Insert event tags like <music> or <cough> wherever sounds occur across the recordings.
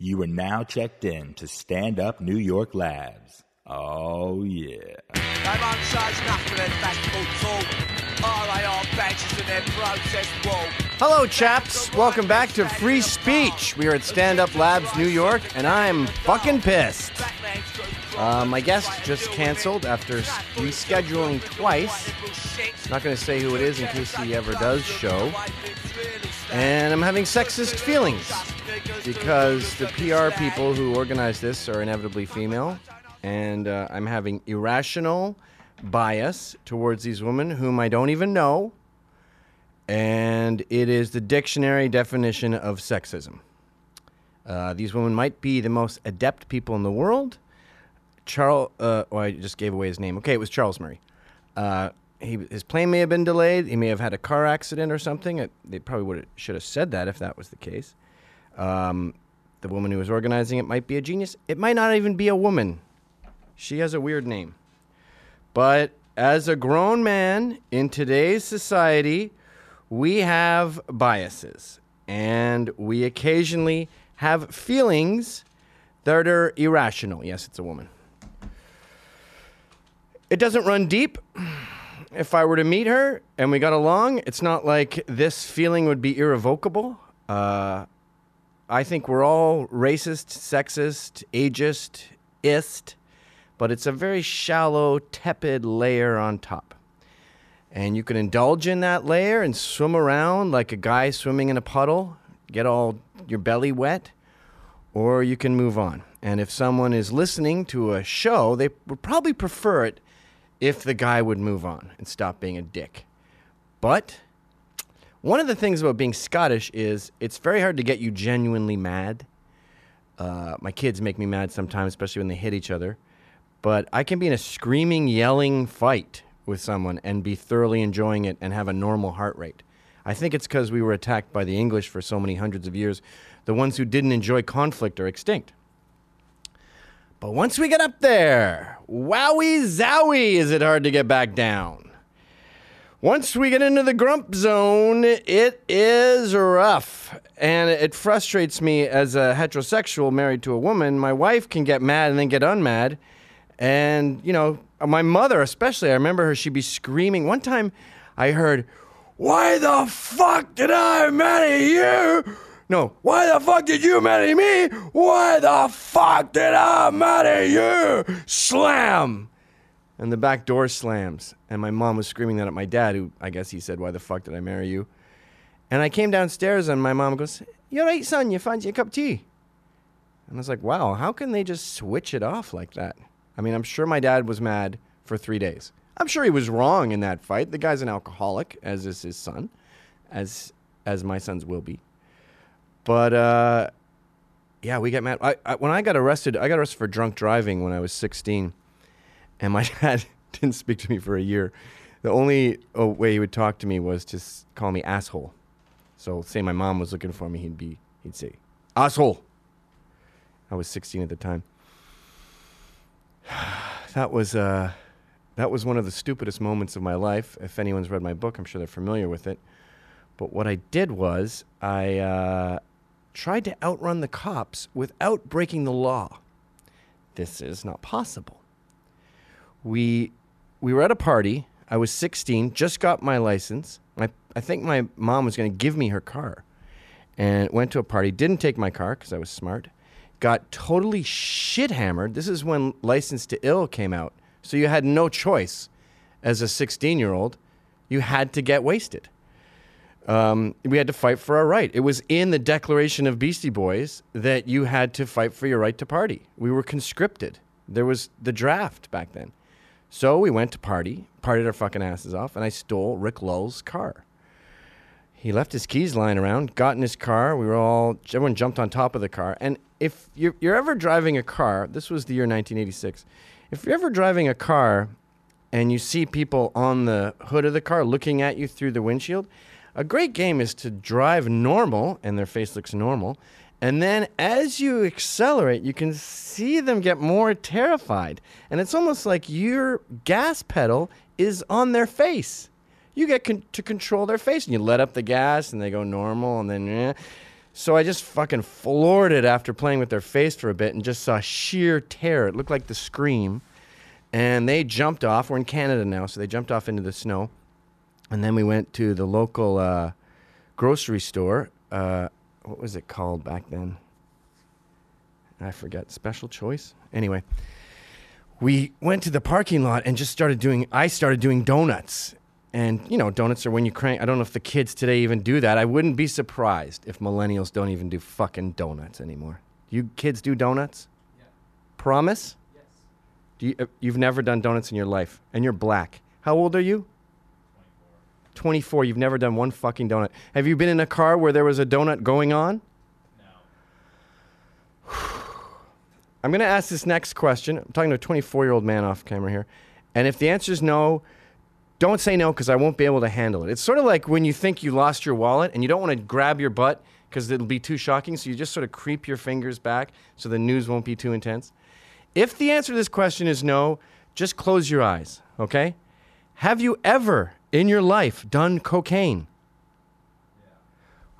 You are now checked in to Stand Up New York Labs. Oh, yeah. They won't charge nothing their festival talk. RAR badges and their protest wall. Hello, chaps. Welcome back to Free Speech. We are at Stand Up Labs, New York, and I'm fucking pissed. Uh, my guest just canceled after rescheduling twice. Not going to say who it is in case he ever does show. And I'm having sexist feelings because the PR people who organize this are inevitably female, and uh, I'm having irrational bias towards these women whom I don't even know, and it is the dictionary definition of sexism. Uh, these women might be the most adept people in the world. Charles, uh, oh, I just gave away his name. Okay, it was Charles Murray. Uh, he, his plane may have been delayed. He may have had a car accident or something. It, they probably would should have said that if that was the case. Um, the woman who is organizing it might be a genius. It might not even be a woman. She has a weird name. But as a grown man in today's society, we have biases and we occasionally have feelings that are irrational. Yes, it's a woman. It doesn't run deep. If I were to meet her and we got along, it's not like this feeling would be irrevocable. Uh, I think we're all racist, sexist, ageist, ist, but it's a very shallow, tepid layer on top. And you can indulge in that layer and swim around like a guy swimming in a puddle, get all your belly wet, or you can move on. And if someone is listening to a show, they would probably prefer it if the guy would move on and stop being a dick. But one of the things about being Scottish is it's very hard to get you genuinely mad. Uh, my kids make me mad sometimes, especially when they hit each other. But I can be in a screaming, yelling fight with someone and be thoroughly enjoying it and have a normal heart rate. I think it's because we were attacked by the English for so many hundreds of years. The ones who didn't enjoy conflict are extinct. But once we get up there, wowie zowie, is it hard to get back down. Once we get into the grump zone, it is rough. And it frustrates me as a heterosexual married to a woman. My wife can get mad and then get unmad. And, you know, my mother, especially, I remember her, she'd be screaming. One time I heard, Why the fuck did I marry you? No, why the fuck did you marry me? Why the fuck did I marry you? Slam! And the back door slams. And my mom was screaming that at my dad, who I guess he said, Why the fuck did I marry you? And I came downstairs and my mom goes, You're right, son, you fancy a cup of tea? And I was like, Wow, how can they just switch it off like that? I mean, I'm sure my dad was mad for three days. I'm sure he was wrong in that fight. The guy's an alcoholic, as is his son, as as my sons will be. But uh, yeah, we got mad. I, I, when I got arrested, I got arrested for drunk driving when I was 16, and my <laughs> dad didn't speak to me for a year. The only uh, way he would talk to me was to call me asshole. So, say my mom was looking for me, he'd be he'd say asshole. I was 16 at the time. <sighs> that was uh, that was one of the stupidest moments of my life. If anyone's read my book, I'm sure they're familiar with it. But what I did was I uh, tried to outrun the cops without breaking the law. This is not possible. We we were at a party. I was 16, just got my license. I, I think my mom was going to give me her car. And went to a party, didn't take my car because I was smart. Got totally shit hammered. This is when License to Ill came out. So you had no choice as a 16 year old. You had to get wasted um, we had to fight for our right. It was in the Declaration of Beastie Boys that you had to fight for your right to party. We were conscripted. There was the draft back then. So we went to party, partied our fucking asses off, and I stole Rick Lull's car. He left his keys lying around, got in his car. We were all, everyone jumped on top of the car. And if you're, you're ever driving a car, this was the year 1986, if you're ever driving a car and you see people on the hood of the car looking at you through the windshield, a great game is to drive normal and their face looks normal. And then as you accelerate, you can see them get more terrified. And it's almost like your gas pedal is on their face. You get con- to control their face and you let up the gas and they go normal and then. Eh. So I just fucking floored it after playing with their face for a bit and just saw sheer terror. It looked like the scream. And they jumped off. We're in Canada now, so they jumped off into the snow. And then we went to the local uh, grocery store. Uh, what was it called back then? I forget. Special Choice? Anyway, we went to the parking lot and just started doing, I started doing donuts. And, you know, donuts are when you crank. I don't know if the kids today even do that. I wouldn't be surprised if millennials don't even do fucking donuts anymore. You kids do donuts? Promise? Yes. Do you, uh, you've never done donuts in your life, and you're black. How old are you? 24. You've never done one fucking donut. Have you been in a car where there was a donut going on? No. <sighs> I'm going to ask this next question. I'm talking to a 24 year old man off camera here. And if the answer is no, don't say no because I won't be able to handle it. It's sort of like when you think you lost your wallet and you don't want to grab your butt because it'll be too shocking. So you just sort of creep your fingers back so the news won't be too intense. If the answer to this question is no, just close your eyes, okay? Have you ever in your life done cocaine?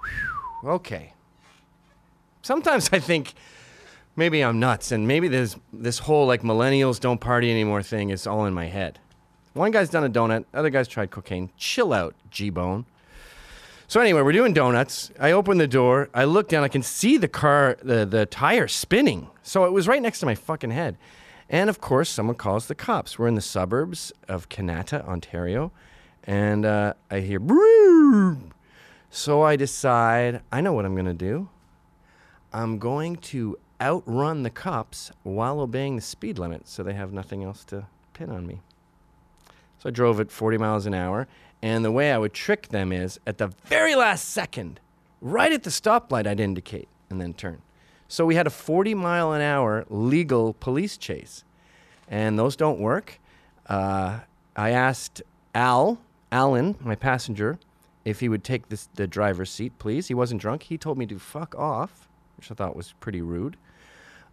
Whew, okay. Sometimes I think maybe I'm nuts, and maybe this this whole like millennials don't party anymore thing is all in my head. One guy's done a donut, other guy's tried cocaine. Chill out, G Bone. So anyway, we're doing donuts. I open the door. I look down. I can see the car, the the tire spinning. So it was right next to my fucking head. And of course, someone calls the cops. We're in the suburbs of Kanata, Ontario, and uh, I hear. Broom. So I decide I know what I'm gonna do. I'm going to outrun the cops while obeying the speed limit so they have nothing else to pin on me. So I drove at 40 miles an hour, and the way I would trick them is at the very last second, right at the stoplight, I'd indicate and then turn. So we had a 40 mile an hour legal police chase, and those don't work. Uh, I asked Al, Alan, my passenger, if he would take this, the driver's seat, please. He wasn't drunk. He told me to fuck off, which I thought was pretty rude.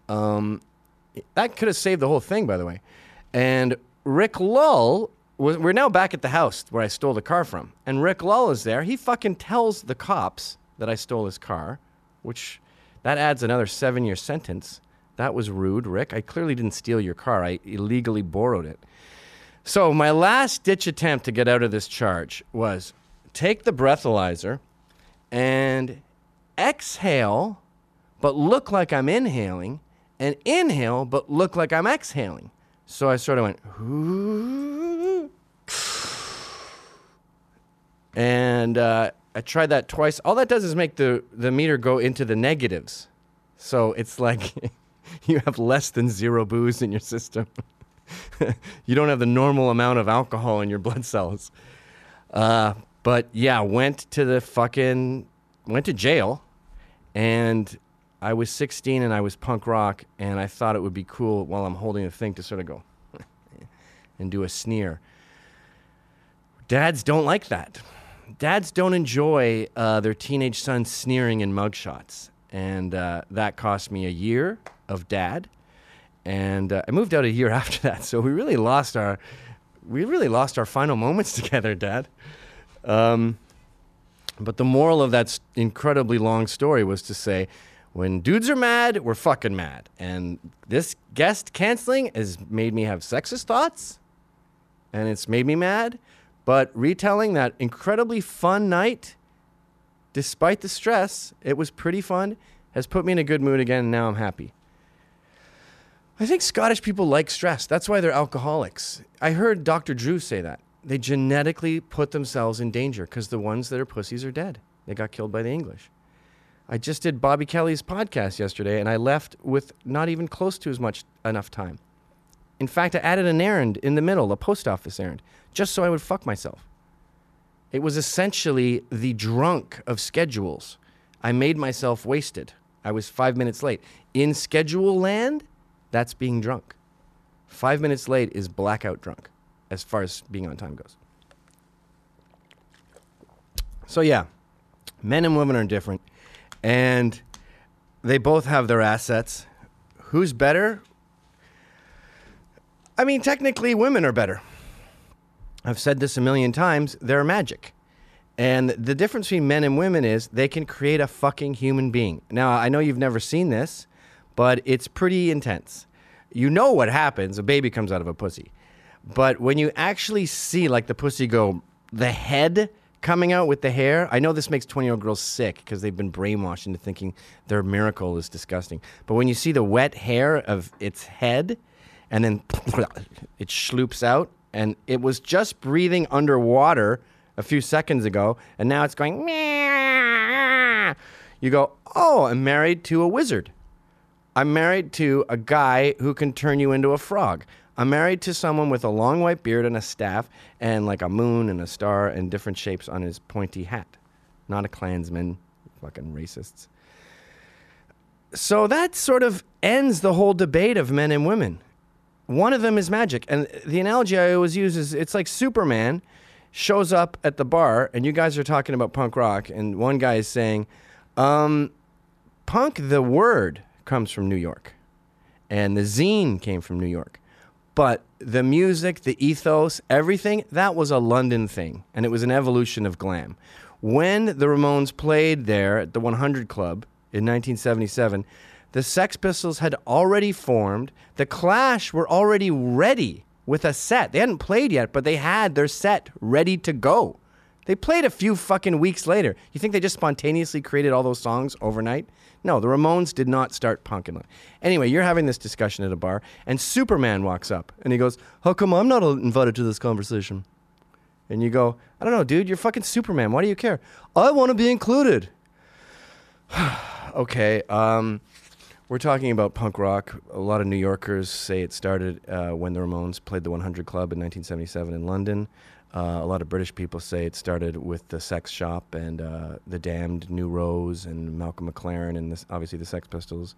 Um, that could have saved the whole thing, by the way. And Rick Lull, was, we're now back at the house where I stole the car from. And Rick Lull is there. He fucking tells the cops that I stole his car, which that adds another seven year sentence. That was rude, Rick. I clearly didn't steal your car, I illegally borrowed it. So, my last ditch attempt to get out of this charge was take the breathalyzer and exhale, but look like I'm inhaling and inhale, but look like I'm exhaling. So I sort of went, and uh, I tried that twice. All that does is make the, the meter go into the negatives. So it's like <laughs> you have less than zero booze in your system. <laughs> <laughs> you don't have the normal amount of alcohol in your blood cells. Uh, but yeah, went to the fucking, went to jail and I was 16 and I was punk rock, and I thought it would be cool while I'm holding the thing to sort of go <laughs> and do a sneer. Dads don't like that. Dads don't enjoy uh, their teenage sons sneering in mugshots. And uh, that cost me a year of dad. And uh, I moved out a year <laughs> after that. So we really lost our, we really lost our final moments <laughs> together, Dad. Um, but the moral of that incredibly long story was to say, when dudes are mad, we're fucking mad. And this guest canceling has made me have sexist thoughts, and it's made me mad. But retelling that incredibly fun night, despite the stress, it was pretty fun, has put me in a good mood again, and now I'm happy. I think Scottish people like stress. That's why they're alcoholics. I heard Dr. Drew say that. They genetically put themselves in danger because the ones that are pussies are dead. They got killed by the English. I just did Bobby Kelly's podcast yesterday and I left with not even close to as much enough time. In fact, I added an errand in the middle, a post office errand, just so I would fuck myself. It was essentially the drunk of schedules. I made myself wasted. I was five minutes late. In schedule land, that's being drunk. Five minutes late is blackout drunk, as far as being on time goes. So, yeah, men and women are different, and they both have their assets. Who's better? I mean, technically, women are better. I've said this a million times. They're magic. And the difference between men and women is they can create a fucking human being. Now, I know you've never seen this, but it's pretty intense. You know what happens a baby comes out of a pussy. But when you actually see, like, the pussy go, the head coming out with the hair, I know this makes 20 year old girls sick because they've been brainwashed into thinking their miracle is disgusting. But when you see the wet hair of its head and then <laughs> it sloops out, and it was just breathing underwater a few seconds ago, and now it's going, you go, oh, I'm married to a wizard. I'm married to a guy who can turn you into a frog. I'm married to someone with a long white beard and a staff and like a moon and a star and different shapes on his pointy hat. Not a Klansman, fucking racists. So that sort of ends the whole debate of men and women. One of them is magic. And the analogy I always use is it's like Superman shows up at the bar and you guys are talking about punk rock, and one guy is saying, um, punk, the word comes from New York, and the zine came from New York. But the music, the ethos, everything, that was a London thing, and it was an evolution of glam. When the Ramones played there at the 100 Club in 1977, the Sex Pistols had already formed. The Clash were already ready with a set. They hadn't played yet, but they had their set ready to go. They played a few fucking weeks later. You think they just spontaneously created all those songs overnight? No, the Ramones did not start punking. Anyway, you're having this discussion at a bar, and Superman walks up and he goes, How come I'm not invited to this conversation? And you go, I don't know, dude, you're fucking Superman. Why do you care? I want to be included. <sighs> okay, um, we're talking about punk rock. A lot of New Yorkers say it started uh, when the Ramones played the 100 Club in 1977 in London. Uh, a lot of British people say it started with the Sex Shop and uh, the Damned, New Rose, and Malcolm McLaren, and this, obviously the Sex Pistols.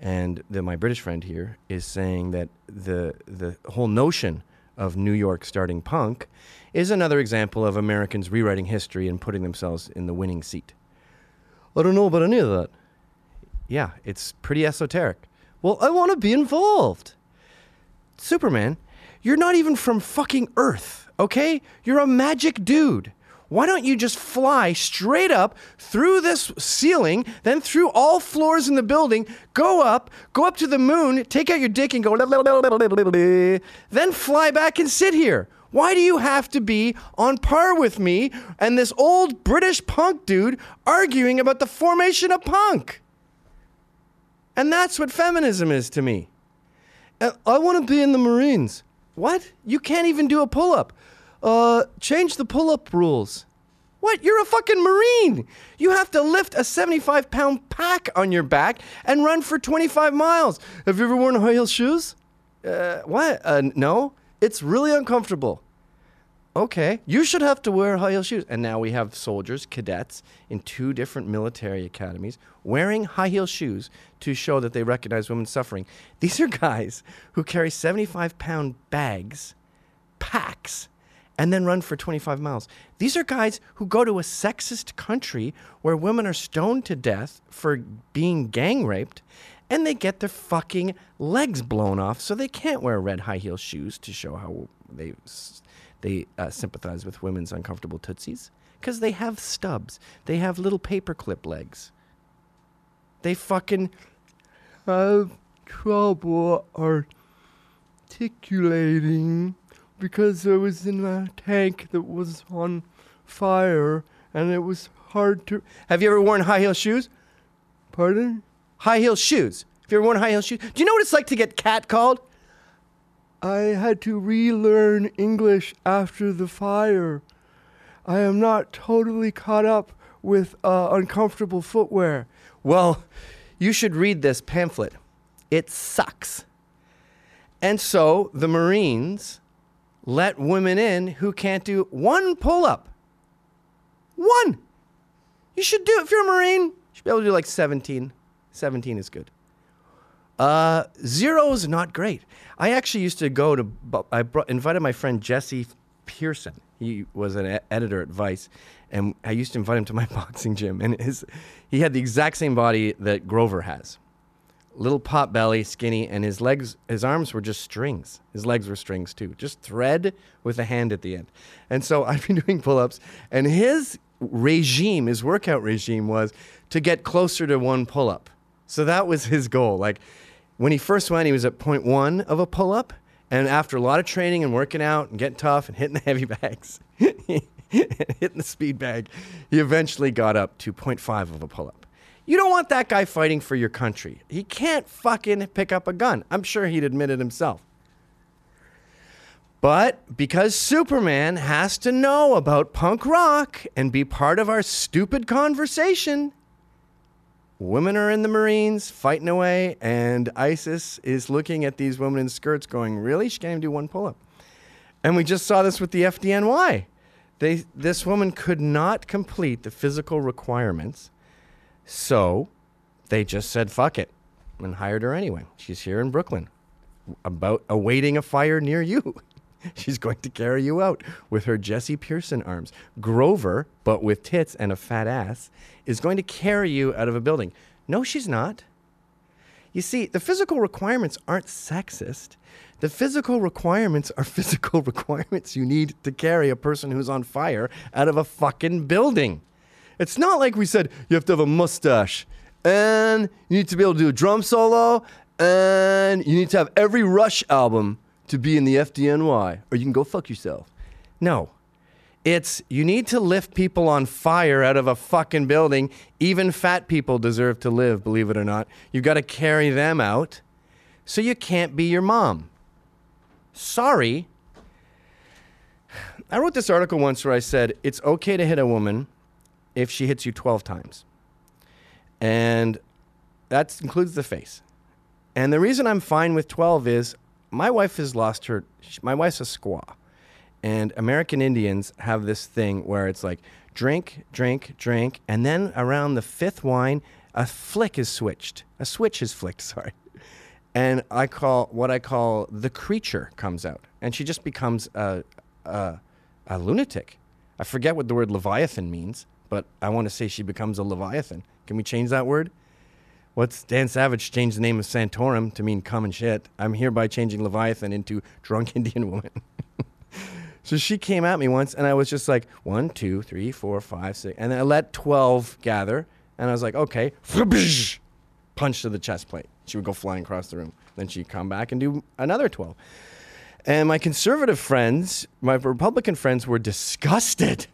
And then my British friend here is saying that the the whole notion of New York starting punk is another example of Americans rewriting history and putting themselves in the winning seat. I don't know about any of that. Yeah, it's pretty esoteric. Well, I want to be involved. Superman, you're not even from fucking Earth, okay? You're a magic dude. Why don't you just fly straight up through this ceiling, then through all floors in the building, go up, go up to the moon, take out your dick and go, then fly back and sit here? Why do you have to be on par with me and this old British punk dude arguing about the formation of punk? And that's what feminism is to me. Uh, I want to be in the Marines. What? You can't even do a pull up. Uh, change the pull up rules. What? You're a fucking Marine. You have to lift a 75 pound pack on your back and run for 25 miles. Have you ever worn high heel shoes? Uh, what? Uh, no. It's really uncomfortable. Okay, you should have to wear high heel shoes. And now we have soldiers, cadets in two different military academies wearing high heel shoes to show that they recognize women's suffering. These are guys who carry 75 pound bags, packs, and then run for 25 miles. These are guys who go to a sexist country where women are stoned to death for being gang raped and they get their fucking legs blown off so they can't wear red high heel shoes to show how they they uh, sympathize with women's uncomfortable tootsies because they have stubs. They have little paperclip legs. They fucking have trouble articulating because I was in a tank that was on fire and it was hard to. Have you ever worn high heel shoes? Pardon? High heel shoes. Have you ever worn high heel shoes? Do you know what it's like to get catcalled? I had to relearn English after the fire. I am not totally caught up with uh, uncomfortable footwear. Well, you should read this pamphlet. It sucks. And so the Marines let women in who can't do one pull up. One. You should do, it if you're a Marine, you should be able to do like 17. 17 is good. Uh, zero is not great. I actually used to go to. I brought, invited my friend Jesse Pearson. He was an editor at Vice, and I used to invite him to my <laughs> boxing gym. And his, he had the exact same body that Grover has, little pot belly, skinny, and his legs, his arms were just strings. His legs were strings too, just thread with a hand at the end. And so <laughs> I'd be doing pull-ups, and his regime, his workout regime was to get closer to one pull up. So that was his goal. Like when he first went, he was at point one of a pull up. And after a lot of training and working out and getting tough and hitting the heavy bags, <laughs> hitting the speed bag, he eventually got up to 0.5 of a pull up. You don't want that guy fighting for your country. He can't fucking pick up a gun. I'm sure he'd admit it himself. But because Superman has to know about punk rock and be part of our stupid conversation, women are in the Marines fighting away, and ISIS is looking at these women in skirts going, Really? She can't even do one pull up. And we just saw this with the FDNY. They, this woman could not complete the physical requirements, so they just said, Fuck it, and hired her anyway. She's here in Brooklyn, about awaiting a fire near you. <laughs> <laughs> She's going to carry you out with her Jesse Pearson arms. Grover, but with tits and a fat ass, is going to carry you out of a building. No, she's not. You see, the physical requirements aren't sexist. The physical requirements are <laughs> physical requirements you need to carry a person who's on fire out of a fucking building. It's not like we said you have to have a mustache and you need to be able to do a drum solo and you need to have every Rush album to be in the FDNY or you can go fuck yourself. No. It's you need to lift people on fire out of a fucking building. Even fat people deserve to live, believe it or not. You've got to carry them out. So you can't be your mom. Sorry. I wrote this article once where I said it's okay to hit a woman if she hits you 12 times. And that includes the face. And the reason I'm fine with 12 is my wife has lost her. My wife's a squaw, and American Indians have this thing where it's like drink, drink, drink, and then around the fifth wine, a flick is switched. A switch is flicked. <laughs> Sorry, and I call what I call the creature comes out, and she just becomes a a, a lunatic. I forget what the word leviathan means, but I want to say she becomes a leviathan. Can we change that word? What's Dan Savage changed the name of Santorum to mean come and shit. I'm hereby changing Leviathan into drunk <laughs> Indian woman. so she came at me once, and I was just like one, two, three, four, five, six, and then I let twelve gather, and I was like, okay, <laughs> punch to the chest plate. She would go flying across the room. Then she'd come back and do another twelve. And my conservative friends, my Republican friends, were disgusted.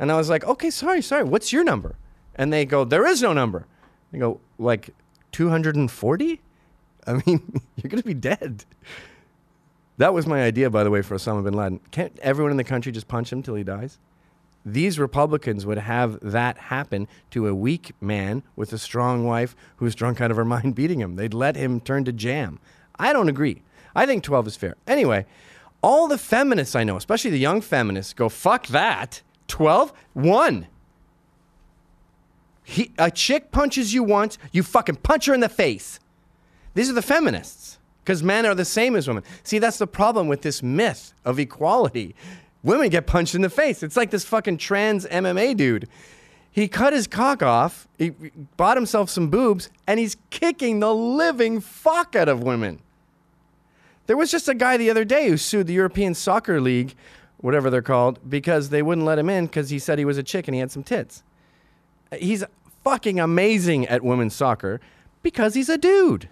And I was like, okay, sorry, sorry, what's your number? And they go, there is no number. I go, like 240? I <laughs> mean, you're going to be dead. That was my idea, by the way, for Osama bin Laden. Can't everyone in the country just punch him till he dies? These Republicans would have that happen to a weak man with a strong wife who's drunk out of her mind <laughs> beating him. They'd let him turn to jam. I don't agree. I think 12 is fair. Anyway, all the feminists I know, especially the young feminists, go, fuck that. 12? One. He, a chick punches you once, you fucking punch her in the face. These are the feminists, because men are the same as women. See, that's the problem with this myth of equality. Women get punched in the face. It's like this fucking trans MMA dude. He cut his cock off, he bought himself some boobs, and he's kicking the living fuck out of women. There was just a guy the other day who sued the European Soccer League, whatever they're called, because they wouldn't let him in because he said he was a chick and he had some tits. He's fucking amazing at women's soccer because he's a dude.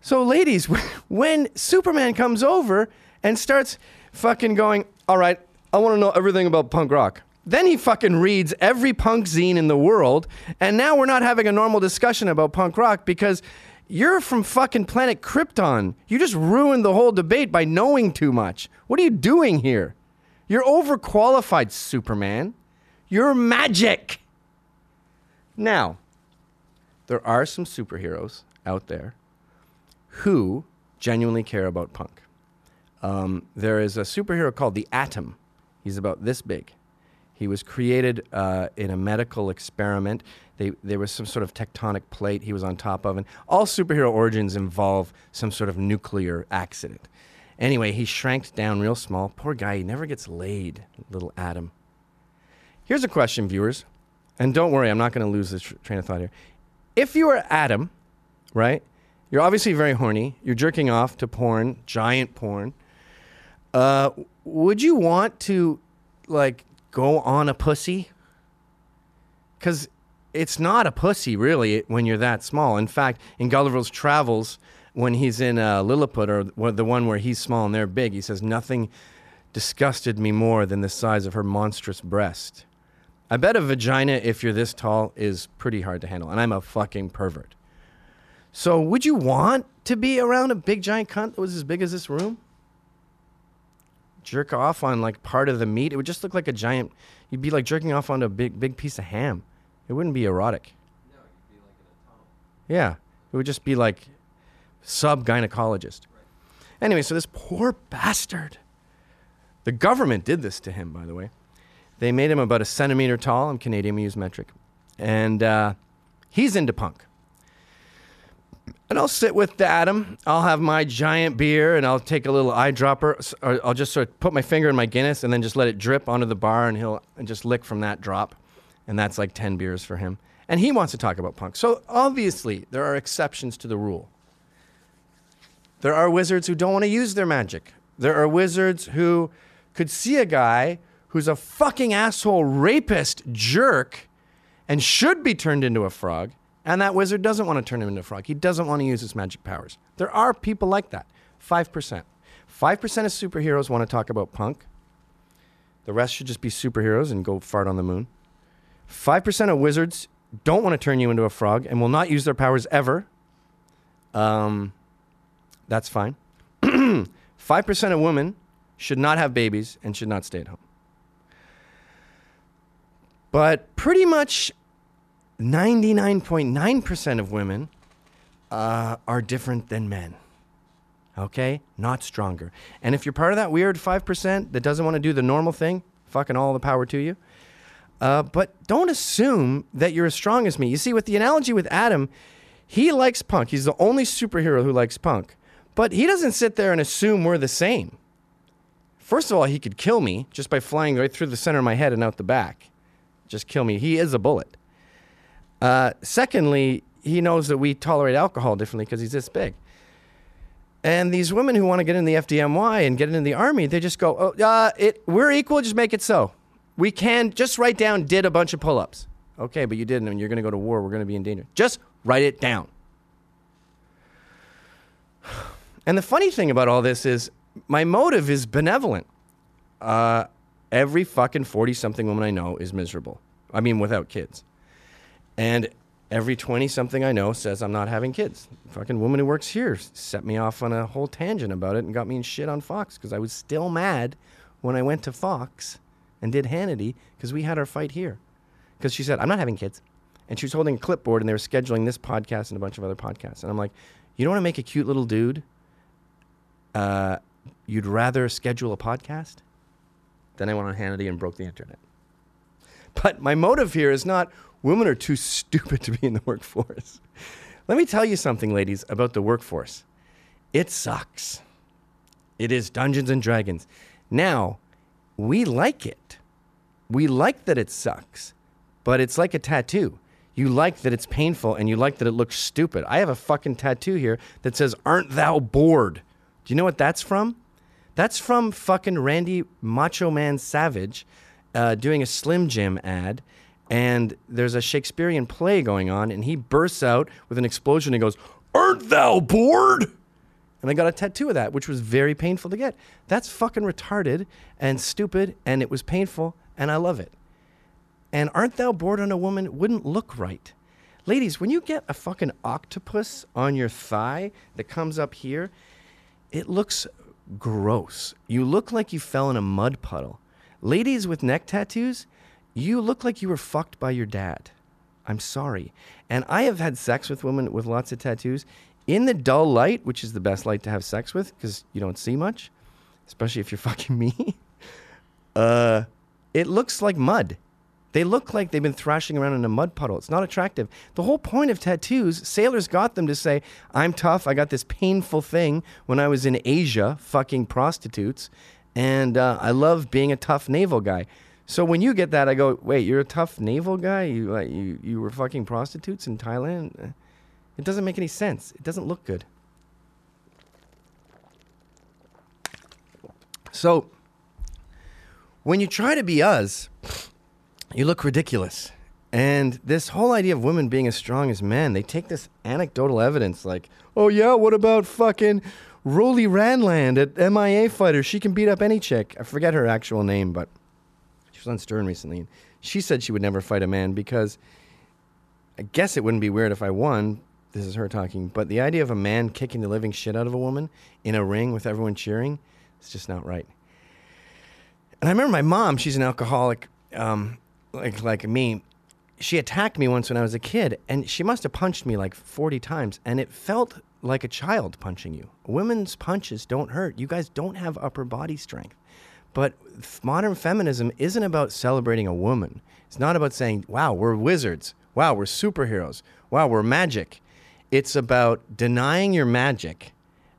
So, ladies, <laughs> when Superman comes over and starts fucking going, all right, I want to know everything about punk rock. Then he fucking reads every punk zine in the world, and now we're not having a normal discussion about punk rock because you're from fucking planet Krypton. You just ruined the whole debate by knowing too much. What are you doing here? You're overqualified, Superman. You're magic. Now, there are some superheroes out there who genuinely care about punk. Um, there is a superhero called the Atom. He's about this big. He was created uh, in a medical experiment. They, there was some sort of tectonic plate he was on top of, and all superhero origins involve some sort of nuclear accident. Anyway, he shrank down real small. Poor guy, he never gets laid, little Atom. Here's a question, viewers. And don't worry, I'm not going to lose this train of thought here. If you are Atom, right? You're obviously very horny. You're jerking off to porn, giant porn. Uh, would you want to, like, go on a pussy? Because it's not a pussy, really, when you're that small. In fact, in Gulliver's Travels, when he's in uh, Lilliput, or the one where he's small and they're big, he says, Nothing disgusted me more than the size of her monstrous breast. I bet a vagina, if you're this tall, is pretty hard to handle. And I'm a fucking pervert. So, would you want to be around a big giant cunt that was as big as this room? Jerk off on like part of the meat. It would just look like a giant. You'd be like jerking off on a big, big piece of ham. It wouldn't be erotic. No, you'd be like. Yeah, it would just be like sub gynecologist. Right. Anyway, so this poor bastard. The government did this to him, by the way. They made him about a centimeter tall. I'm Canadian, we use metric. And uh, he's into punk. And I'll sit with Atom. I'll have my giant beer and I'll take a little eyedropper. Or I'll just sort of put my finger in my Guinness and then just let it drip onto the bar and he'll just lick from that drop. And that's like 10 beers for him. And he wants to talk about punk. So obviously, there are exceptions to the rule. There are wizards who don't want to use their magic. There are wizards who could see a guy who's a fucking asshole rapist jerk and should be turned into a frog, and that wizard doesn't want to turn him into a frog. He doesn't want to use his magic powers. There are people like that. 5%. 5% of superheroes want to talk about punk. The rest should just be superheroes and go fart on the moon. 5% of wizards don't want to turn you into a frog and will not use their powers ever. Um, that's fine. <clears throat> 5% of women should not have babies and should not stay at home. But pretty much 99.9% of women uh, are different than men. Okay? Not stronger. And if you're part of that weird 5% that doesn't want to do the normal thing, fucking all the power to you. Uh, but don't assume that you're as strong as me. You see, with the analogy with Atom, he likes punk. He's the only superhero who likes punk. But he doesn't sit there and assume we're the same. First of all, he could kill me just by flying right through the center of my head and out the back just kill me. He is a bullet. Uh, secondly, he knows that we tolerate alcohol differently because he's this big. And these women who want to get in the FDNY and get into the army, they just go, oh, uh, it, we're equal, just make it so. We can just write down, did a bunch of pull ups. Okay, but you didn't, and you're going to go to war. We're going to be in danger. Just write it down. <sighs> And the funny thing about all this is my motive is benevolent. Uh, Every fucking 40 something woman I know is miserable. I mean, without kids. And every 20 something I know says I'm not having kids. fucking woman who works here set me off on a whole tangent about it and got me in shit on Fox because I was still mad when I went to Fox and did Hannity because we had our fight here. Because she said, I'm not having kids. And she was holding a clipboard and they were scheduling this podcast and a bunch of other podcasts. And I'm like, you don't want to make a cute little dude? Uh, you'd rather schedule a podcast? Then I went on Hannity and broke the internet. But my motive here is not women are too stupid to be in the workforce. Let me tell you something, ladies, about the workforce. It sucks. It is Dungeons and Dragons. Now, we like it. We like that it sucks, but it's like a tattoo. You like that it's painful and you like that it looks stupid. I have a fucking tattoo here that says, Aren't thou bored? Do you know what that's from? That's from fucking Randy Macho Man Savage uh, doing a Slim Jim ad. And there's a Shakespearean play going on, and he bursts out with an explosion and goes, Aren't thou bored? And I got a tattoo of that, which was very painful to get. That's fucking retarded and stupid, and it was painful, and I love it. And aren't thou bored on a woman wouldn't look right. Ladies, when you get a fucking octopus on your thigh that comes up here, it looks gross. You look like you fell in a mud puddle. Ladies with neck tattoos, you look like you were fucked by your dad. I'm sorry. And I have had sex with women with lots of tattoos in the dull light, which is the best light to have sex with because you don't see much, especially if you're <laughs> fucking me. uh, it looks like mud. They look like they've been thrashing around in a mud puddle. It's not attractive. The whole point of tattoos, sailors got them to say, I'm tough. I got this painful thing when I was in Asia fucking prostitutes. And uh, I love being a tough naval guy. So when you get that, I go, wait, you're a tough naval guy? You, like, you, you were fucking prostitutes in Thailand? It doesn't make any sense. It doesn't look good. So when you try to be us, you look ridiculous. And this whole idea of women being as strong as men, they take this anecdotal evidence like, oh yeah, what about fucking Rolly Ranland at MMA Fighter? She can beat up any chick. I forget her actual name, but she was on Stern recently. She said she would never fight a man because I guess it wouldn't be weird if I won. This is her talking. But the idea of a man kicking the living shit out of a woman in a ring with everyone cheering, it's just not right. And I remember my mom, she's an alcoholic, um, like, like me. She attacked me once when I was a kid, and she must have punched me like 40 times, and it felt like a child punching you. Women's punches don't hurt. You guys don't have upper body strength. But modern feminism isn't about celebrating a woman. It's not about saying, wow, we're wizards. Wow, we're superheroes. Wow, we're magic. It's about denying your magic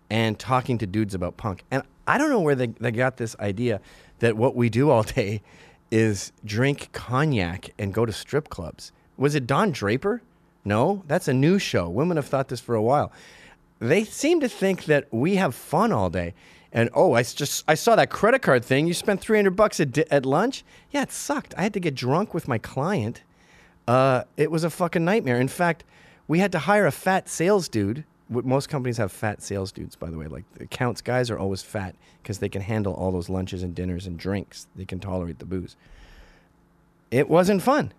and talking to dudes about punk. And I don't know where they, they got this idea that what we do all <laughs> day is drink cognac and go to strip clubs. Was it Don Draper? No, that's a new show. Women have thought this for a while. They seem to think that we have fun all day. And oh, I just I saw that credit card thing. You spent 300 bucks at, at lunch? Yeah, it sucked. I had to get drunk with my client. Uh, it was a fucking nightmare. In fact, we had to hire a fat sales dude. Most companies have fat sales dudes, by the way. Like the accounts guys are always fat because they can handle all those lunches and dinners and drinks. They can tolerate the booze. It wasn't fun.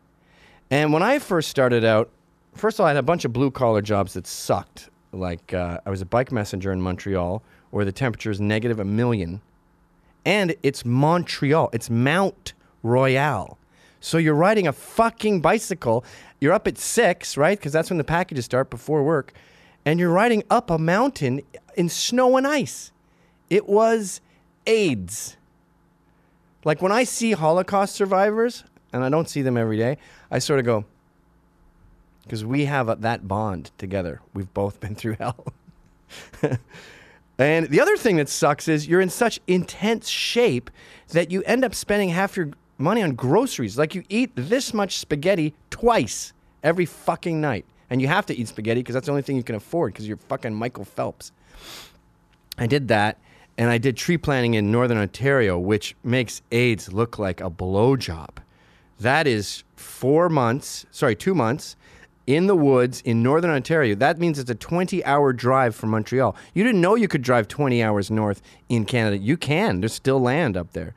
And when I first started out, first of all, I had a bunch of blue collar jobs that sucked. Like uh, I was a bike messenger in Montreal, where the temperature is negative a million, and it's Montreal. It's Mount Royal. So you're riding a fucking bicycle. You're up at six, right? Because that's when the packages start before work, and you're riding up a mountain in snow and ice. It was AIDS. Like when I see Holocaust survivors, and I don't see them every day, I sort of go, because we have a, that bond together. We've both been through <laughs> hell. and the other thing that sucks is you're in such intense shape that you end up spending half your money on groceries. Like you eat this much spaghetti twice every fucking night. And you have to eat spaghetti because that's the only thing you can afford because you're fucking Michael Phelps. I did that, and I did tree planting in northern Ontario, which makes AIDS look like a blowjob. That is four months, sorry, two months in the woods in northern Ontario. That means it's a 20 hour drive from Montreal. You didn't know you could drive 20 hours north in Canada. You can, there's still land up there.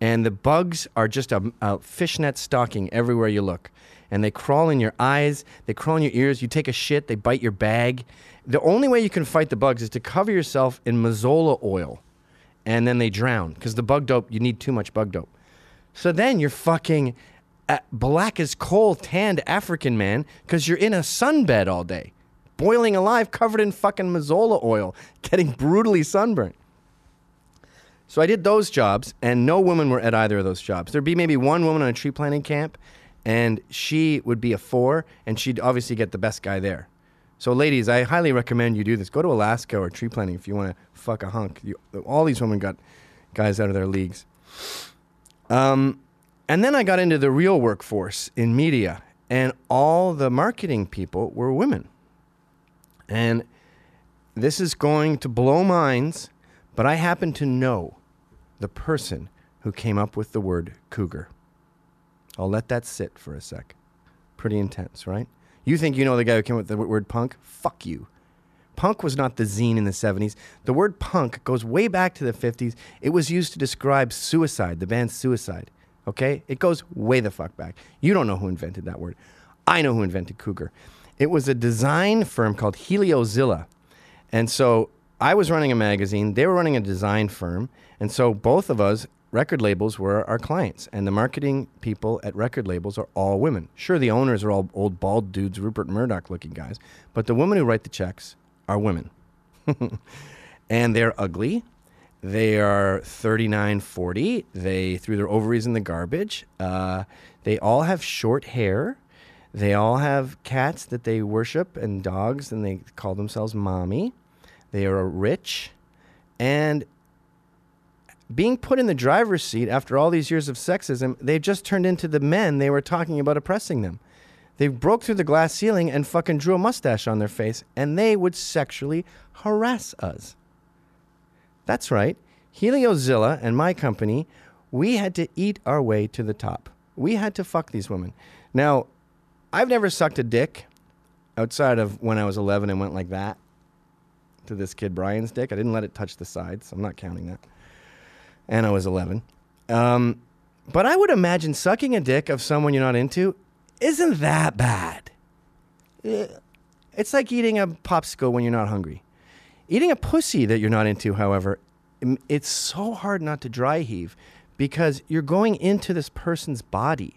And the bugs are just a, a fishnet stocking everywhere you look. And they crawl in your eyes, they crawl in your ears. You take a shit, they bite your bag. The only way you can fight the bugs is to cover yourself in Mazola oil and then they drown because the bug dope, you need too much bug dope. So then you're fucking uh, black as coal, tanned African man because you're in a sunbed all day, boiling alive, covered in fucking Mazola oil, getting brutally sunburned. So I did those jobs, and no women were at either of those jobs. There'd be maybe one woman on a tree planting camp, and she would be a four, and she'd obviously get the best guy there. So, ladies, I highly recommend you do this. Go to Alaska or tree planting if you want to fuck a hunk. You, all these women got guys out of their leagues. Um, and then I got into the real workforce in media, and all the marketing people were women. And this is going to blow minds, but I happen to know the person who came up with the word cougar. I'll let that sit for a sec. Pretty intense, right? You think you know the guy who came up with the word punk? Fuck you. Punk was not the zine in the 70s. The word punk goes way back to the 50s. It was used to describe suicide, the band Suicide. Okay? It goes way the fuck back. You don't know who invented that word. I know who invented cougar. It was a design firm called Heliozilla. And so I was running a magazine, they were running a design firm. And so both of us, record labels, were our clients. And the marketing people at record labels are all women. Sure, the owners are all old bald dudes, Rupert Murdoch looking guys. But the women who write the checks are women. <laughs> and they're ugly. They are 39, 40. They threw their ovaries in the garbage. Uh, they all have short hair. They all have cats that they worship and dogs, and they call themselves mommy. They are rich. And being put in the driver's seat after all these years of sexism, they've just turned into the men they were talking about oppressing them. They broke through the glass ceiling and fucking drew a mustache on their face, and they would sexually harass us. That's right. Heliozilla and my company we had to eat our way to the top. We had to fuck these women. Now, I've never sucked a dick outside of when I was 11 and went like that to this kid Brian's dick. I didn't let it touch the sides. So I'm not counting that. And I was 11. Um, but I would imagine sucking a dick of someone you're not into isn't that bad. Eh, It's like eating a popsicle when you're not hungry. Eating a pussy that you're not into, however, it's so hard not to dry heave because you're going into this person's body.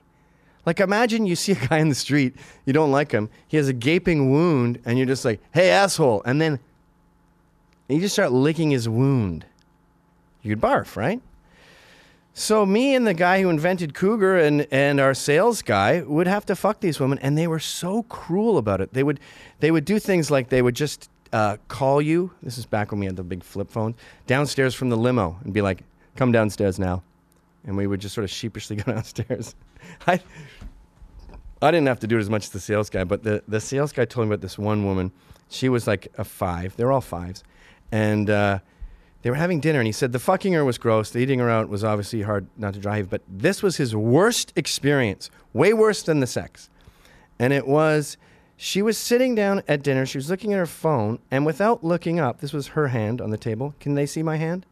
Like imagine you see a guy in the street, you don't like him, he has a gaping wound, and you're just like, "Hey asshole," and then you just start licking his wound. You'd barf, right? So me and the guy who invented Cougar and, and our sales guy would have to fuck these women, and they were so cruel about it. They would they would do things like they would just uh, call you. This is back when we had the big flip phones downstairs from the limo and be like, "Come downstairs now," and we would just sort of sheepishly <laughs> go downstairs. I I didn't have to do it as much as the sales guy, but the, the sales guy told me about this one woman. She was like a five. They're all fives. And uh, they were having dinner, and he said the fucking her was gross. The eating her out was obviously hard not to drive, but this was his worst experience, way worse than the sex. And it was she was sitting down at dinner, she was looking at her phone, and without looking up, this was her hand on the table. Can they see my hand?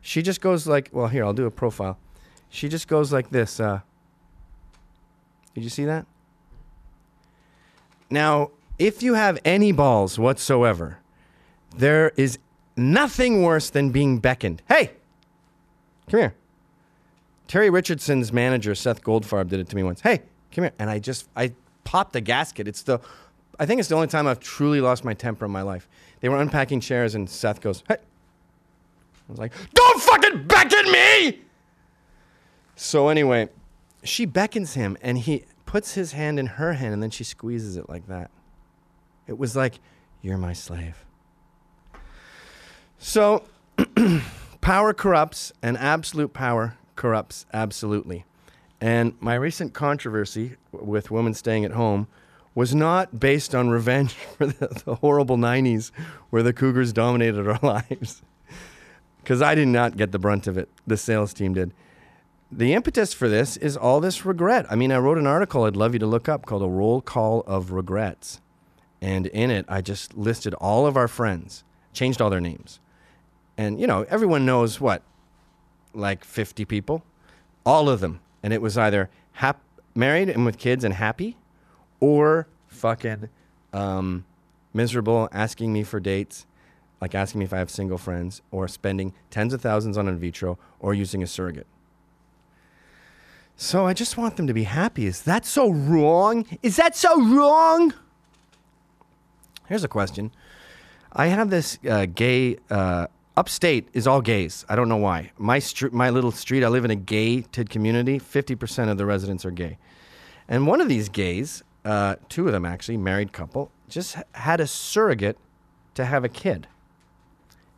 She just goes like, well, here, I'll do a profile. She just goes like this. Uh, did you see that? Now, if you have any balls whatsoever, there is nothing worse than being beckoned. Hey, come here. Terry Richardson's manager, Seth Goldfarb, did it to me once. Hey, come here. And I just, I popped the gasket. It's the, I think it's the only time I've truly lost my temper in my life. They were unpacking chairs, and Seth goes, hey. I was like, don't fucking beckon me! So anyway, she beckons him and he puts his hand in her hand and then she squeezes it like that. It was like, You're my slave. So, <clears throat> power corrupts and absolute power corrupts absolutely. And my recent controversy with women staying at home was not based on revenge <laughs> for the, the horrible 90s where the Cougars dominated our <laughs> lives. Because I did not get the brunt of it, the sales team did the impetus for this is all this regret. I mean, I wrote an article I'd love you to look up called A Roll Call of Regrets. And in it, I just listed all of our friends, changed all their names. And, you know, everyone knows what? Like 50 people? All of them. And it was either hap- married and with kids and happy, or fucking um, miserable, asking me for dates, like asking me if I have single friends, or spending tens of thousands on in vitro, or using a surrogate. So I just want them to be happy. Is that so wrong? Is that so wrong? Here's a question. I have this uh, gay uh, upstate is all gays. I don't know why. My str- my little street. I live in a gated community. Fifty percent of the residents are gay, and one of these gays, uh, two of them actually, married couple, just had a surrogate to have a kid.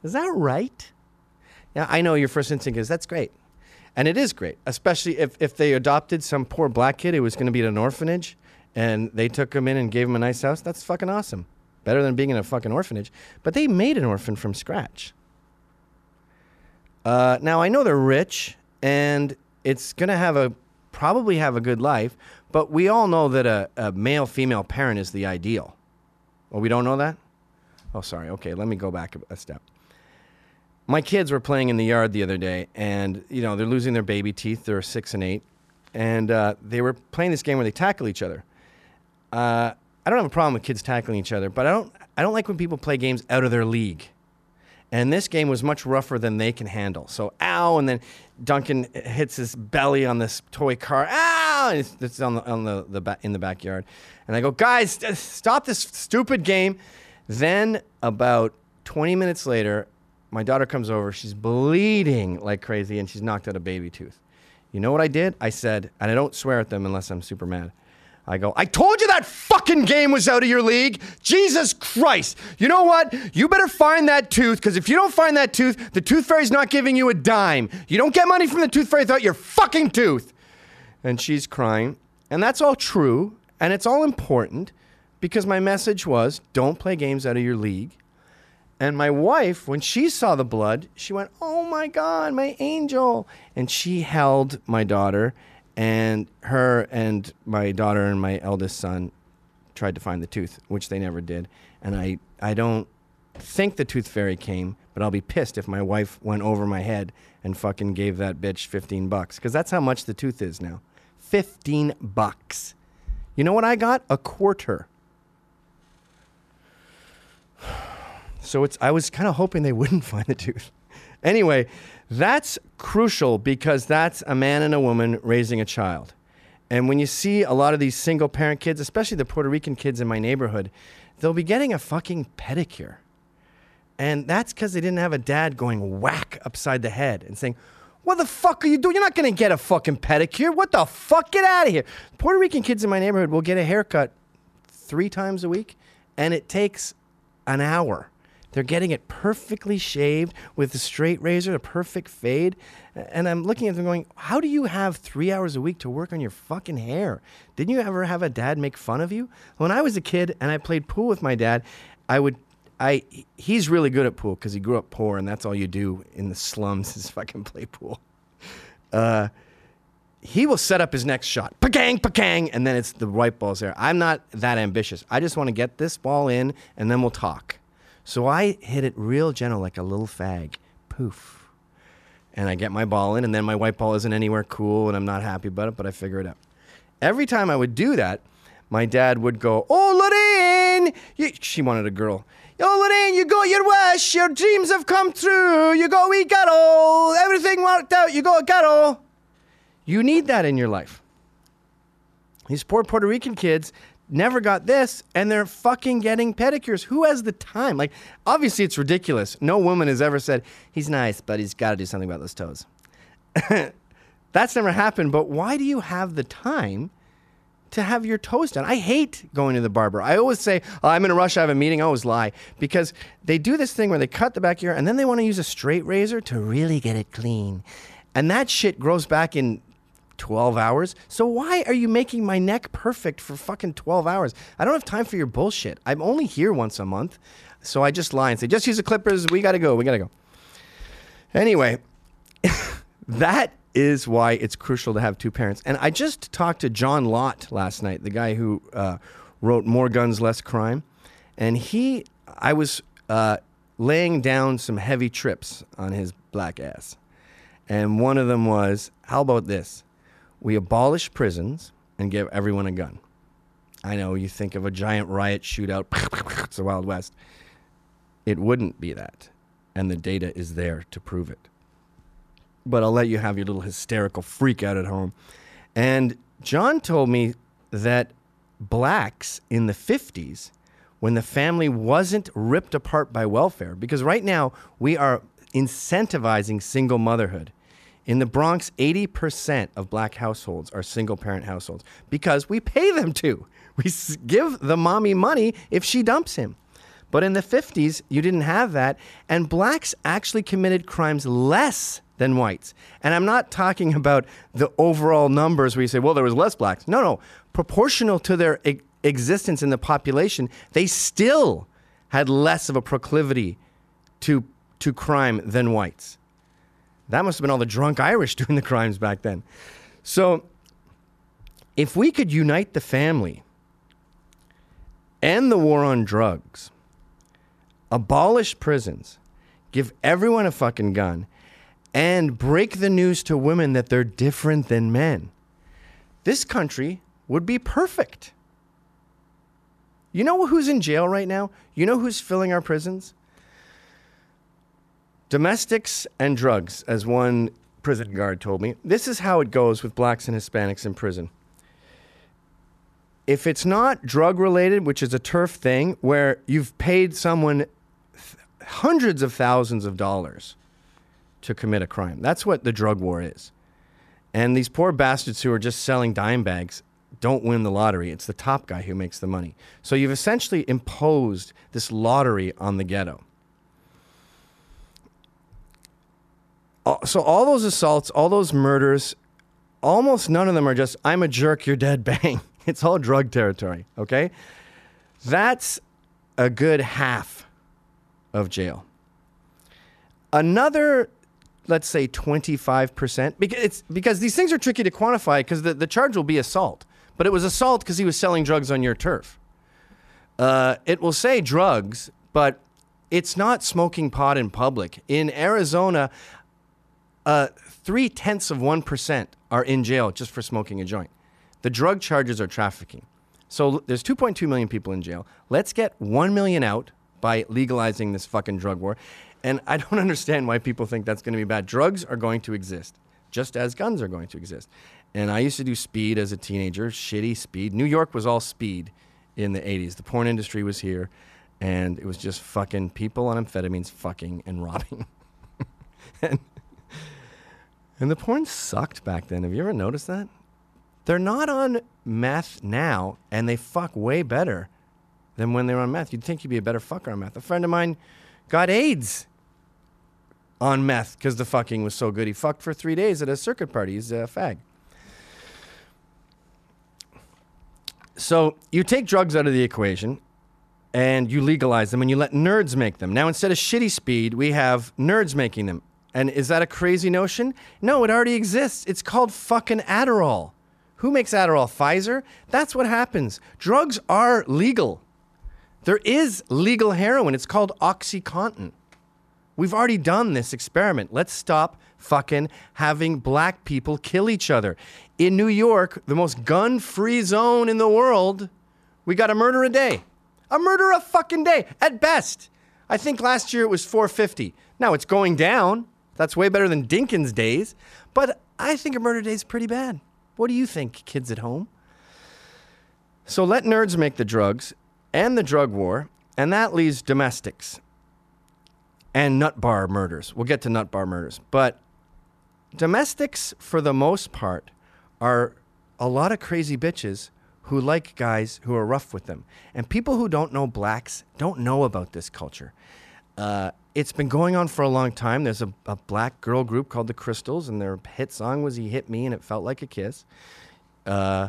Is that right? Yeah, I know your first instinct is that's great. And it is great, especially if, if they adopted some poor black kid who was going to be at an orphanage and they took him in and gave him a nice house. That's fucking awesome. Better than being in a fucking orphanage. But they made an orphan from scratch. Uh, now, I know they're rich and it's going to have a probably have a good life, but we all know that a, a male female parent is the ideal. Well, we don't know that? Oh, sorry. Okay, let me go back a- a step my kids were playing in the yard the other day, and you know they're losing their baby teeth. They're six and eight, and uh, they were playing this game where they tackle each other. Uh, I don't have a problem with kids tackling each other, but I don't. I don't like when people play games out of their league. And this game was much rougher than they can handle. So, ow! And then Duncan hits his belly on this toy car. Ow! And it's, it's on the on the, the ba- in the backyard. And I go, guys, st- stop this stupid game. Then about 20 minutes later, my daughter comes over. She's bleeding like crazy, and she's knocked out a baby tooth. You know what I did? I said, and I don't swear at them unless I'm super mad. I go, I told you that fucking game was out of your league. Jesus Christ. You know what? You better find that tooth, because if you don't find that tooth, the tooth fairy's not giving you a dime. You don't get money from the tooth fairy without your fucking tooth. And she's crying. And that's all true, and it's all important, because my message was don't play games out of your league. And my wife, when she saw the blood, she went, Oh my God, my angel. And she held my daughter, and her and my daughter and my eldest son tried to find the tooth, which they never did. And I, I don't think the tooth fairy came, but I'll be pissed if my wife went over my head and fucking gave that bitch 15 bucks. Because that's how much the tooth is now 15 bucks. You know what I got? A quarter. <sighs> So it's I was kind of hoping they wouldn't <laughs> find the tooth. Anyway, that's crucial because that's a man and a woman raising a child. And when you see a lot of these single parent kids, especially the Puerto Rican kids in my neighborhood, they'll be getting a fucking pedicure. And that's because they didn't have a dad going whack upside the head and saying, What the fuck are you doing? You're not going to get a fucking pedicure. What the fuck? Get out of here. Puerto Rican kids in my neighborhood will get a haircut three times a week, and it takes an hour. They're getting it perfectly shaved with a straight razor, a perfect fade. And I'm looking at them going, How do you have three hours a week to work on your fucking hair? Didn't you ever have a dad make fun of you? When I was a kid and I played pool with my dad, I would. I he's really good at pool because he grew up poor and that's all you do in the slums <laughs> is fucking play pool. Uh, he will set up his next shot, pakang, pakang, and then it's the white ball's there. I'm not that ambitious. I just want to get this ball in and then we'll talk. So I hit it real gentle, like a little fag. Poof. And I get my ball in, and then my white ball isn't anywhere cool, and I'm not happy about it, but I figure it out. Every time I would do that, my dad would go, Oh, Lorraine! She wanted a girl. Oh, Lorraine, you got your wish. Your dreams have come true. You got we got all. Everything worked out. You got got all. You need that in your life. These poor Puerto Rican kids never got this and they're fucking getting pedicures. Who has the time? Like, obviously, it's ridiculous. No woman has ever said, he's nice, but he's got to do something about those toes. <laughs> That's never happened, but why do you have the time? To have your toes done. I hate going to the barber. I always say, oh, I'm in a rush, I have a meeting. I always lie because they do this thing where they cut the back hair and then they want to use a straight razor to really get it clean. And that shit grows back in 12 hours. So why are you making my neck perfect for fucking 12 hours? I don't have time for your bullshit. I'm only here once a month. So I just lie and say, just use the clippers. We got to go. We got to go. Anyway, <laughs> that is why it's crucial to have two parents. And I just talked to John Lott last night, the guy who uh, wrote More Guns, Less Crime. And he, I was uh, laying down some heavy trips on his black ass. And one of them was, how about this? We abolish prisons and give everyone a gun. I know you think of a giant riot shootout, <laughs> it's the Wild West. It wouldn't be that. And the data is there to prove it. But I'll let you have your little hysterical freak out at home. And John told me that blacks in the 50s, when the family wasn't ripped apart by welfare, because right now we are incentivizing single motherhood. In the Bronx, 80% of black households are single parent households because we pay them to. We give the mommy money if she dumps him. But in the 50s, you didn't have that. And blacks actually committed crimes less than whites. And I'm not talking about the overall numbers where you say, well, there was less blacks. No, no. Proportional to their e- existence in the population, they still had less of a proclivity to, to crime than whites. That must have been all the drunk Irish <laughs> doing the crimes back then. So, if we could unite the family, end the war on drugs, abolish prisons, give everyone a fucking gun, and break the news to women that they're different than men, this country would be perfect. You know who's in jail right now? You know who's filling our prisons? Domestics and drugs, as one prison guard told me. This is how it goes with blacks and Hispanics in prison. If it's not drug related, which is a turf thing, where you've paid someone th- hundreds of thousands of dollars to commit a crime, that's what the drug war is. And these poor bastards who are just selling dime bags don't win the lottery. It's the top guy who makes the money. So you've essentially imposed this lottery on the ghetto. So all those assaults, all those murders, almost none of them are just I'm a jerk, you're dead, <laughs> bang. It's all drug territory, okay? That's a good half of jail. Another let's say 25%, because, it's, because these things are tricky to quantify because the, the charge will be assault. But it was assault because he was selling drugs on your turf. Uh, it will say drugs, but it's not smoking pot in public. In Arizona, uh, three tenths of 1% are in jail just for smoking a joint. The drug charges are trafficking. So there's 2.2 million people in jail. Let's get 1 million out by legalizing this fucking drug war. And I don't <laughs> understand why people think that's going to be bad. Drugs are going to exist, just as guns are going to exist. And I used to do speed as a teenager, shitty speed. New York was all speed in the 80s. The porn industry was here, and it was just fucking people on amphetamines fucking and robbing. <laughs> and, and the porn sucked back then. Have you ever noticed that? They're not on meth now, and they fuck way better than when they were on meth. You'd think you'd be a better fucker on meth. A friend of mine got AIDS on meth because the fucking was so good. He fucked for three days at a circuit party. He's a fag. So you take drugs out of the equation and you legalize them and you let nerds make them. Now, instead of shitty speed, we have nerds making them. And is that a crazy notion? No, it already exists. It's called fucking Adderall. Who makes Adderall? Pfizer? That's what happens. Drugs are legal. There is legal heroin. It's called Oxycontin. We've already done this experiment. Let's stop fucking having black people kill each other. In New York, the most gun free zone in the world, we got a murder a day. A murder a fucking day, at best. I think last year it was 450. Now it's going down. That's way better than Dinkins days. But I think a murder day is pretty bad. What do you think, kids at home? So let nerds make the drugs and the drug war, and that leaves domestics and nut bar murders. We'll get to nut bar murders. But domestics, for the most part, are a lot of crazy bitches who like guys who are rough with them. And people who don't know blacks don't know about this culture. Uh, it's been going on for a long time. There's a, a black girl group called the Crystals, and their hit song was He Hit Me and It Felt Like a Kiss. Uh,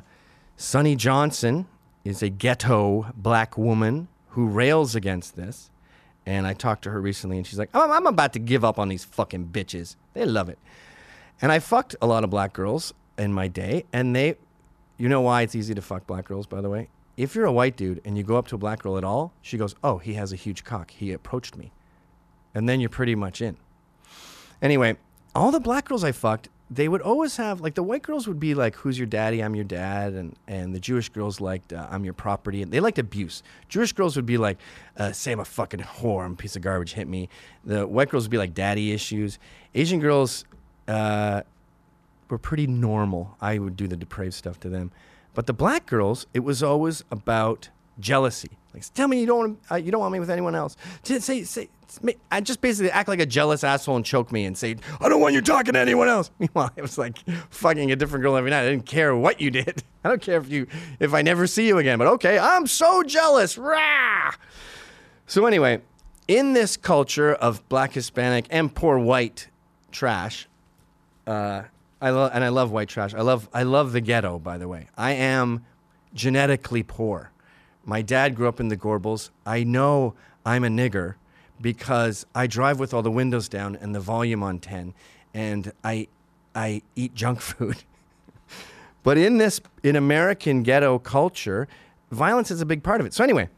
Sonnie Johnson is a ghetto black woman who rails against this. And I talked to her recently, and she's like, I'm, I'm about to give up on these fucking bitches. They love it. And I fucked a lot of black girls in my day, and they, you know why it's easy to fuck black girls, by the way? If you're a white dude and you go up to a black girl at all, she goes, Oh, he has a huge cock. He approached me. And then you're pretty much in. Anyway, all the black girls I fucked, they would always have like the white girls would be like, "Who's your daddy? I'm your dad," and and the Jewish girls liked, uh, "I'm your property," and they liked abuse. Jewish girls would be like, uh, "Say I'm a fucking whore, I'm a piece of garbage, hit me." The white girls would be like, "Daddy issues." Asian girls uh, were pretty normal. I would do the depraved stuff to them, but the black girls, it was always about jealousy. Like, tell me you don't want, uh, you don't want me with anyone else. Say say. I just basically act like a jealous asshole and choke me and say, I don't want you talking to anyone else. <laughs> Meanwhile, I was like fucking a different girl every night. I didn't care what you did. <laughs> I don't care if you if I never see you again. But okay, I'm so jealous. Rah! So anyway, in this culture of black, Hispanic, and poor white trash, uh, I love and I love white trash. I love I love the ghetto. By the way, I am genetically poor. My dad grew up in the Gorbals. I know I'm a nigger because I drive with all the windows down and the volume on 10 and I I eat junk <laughs> food. but in this in American ghetto culture, violence is a big part of it. So anyway,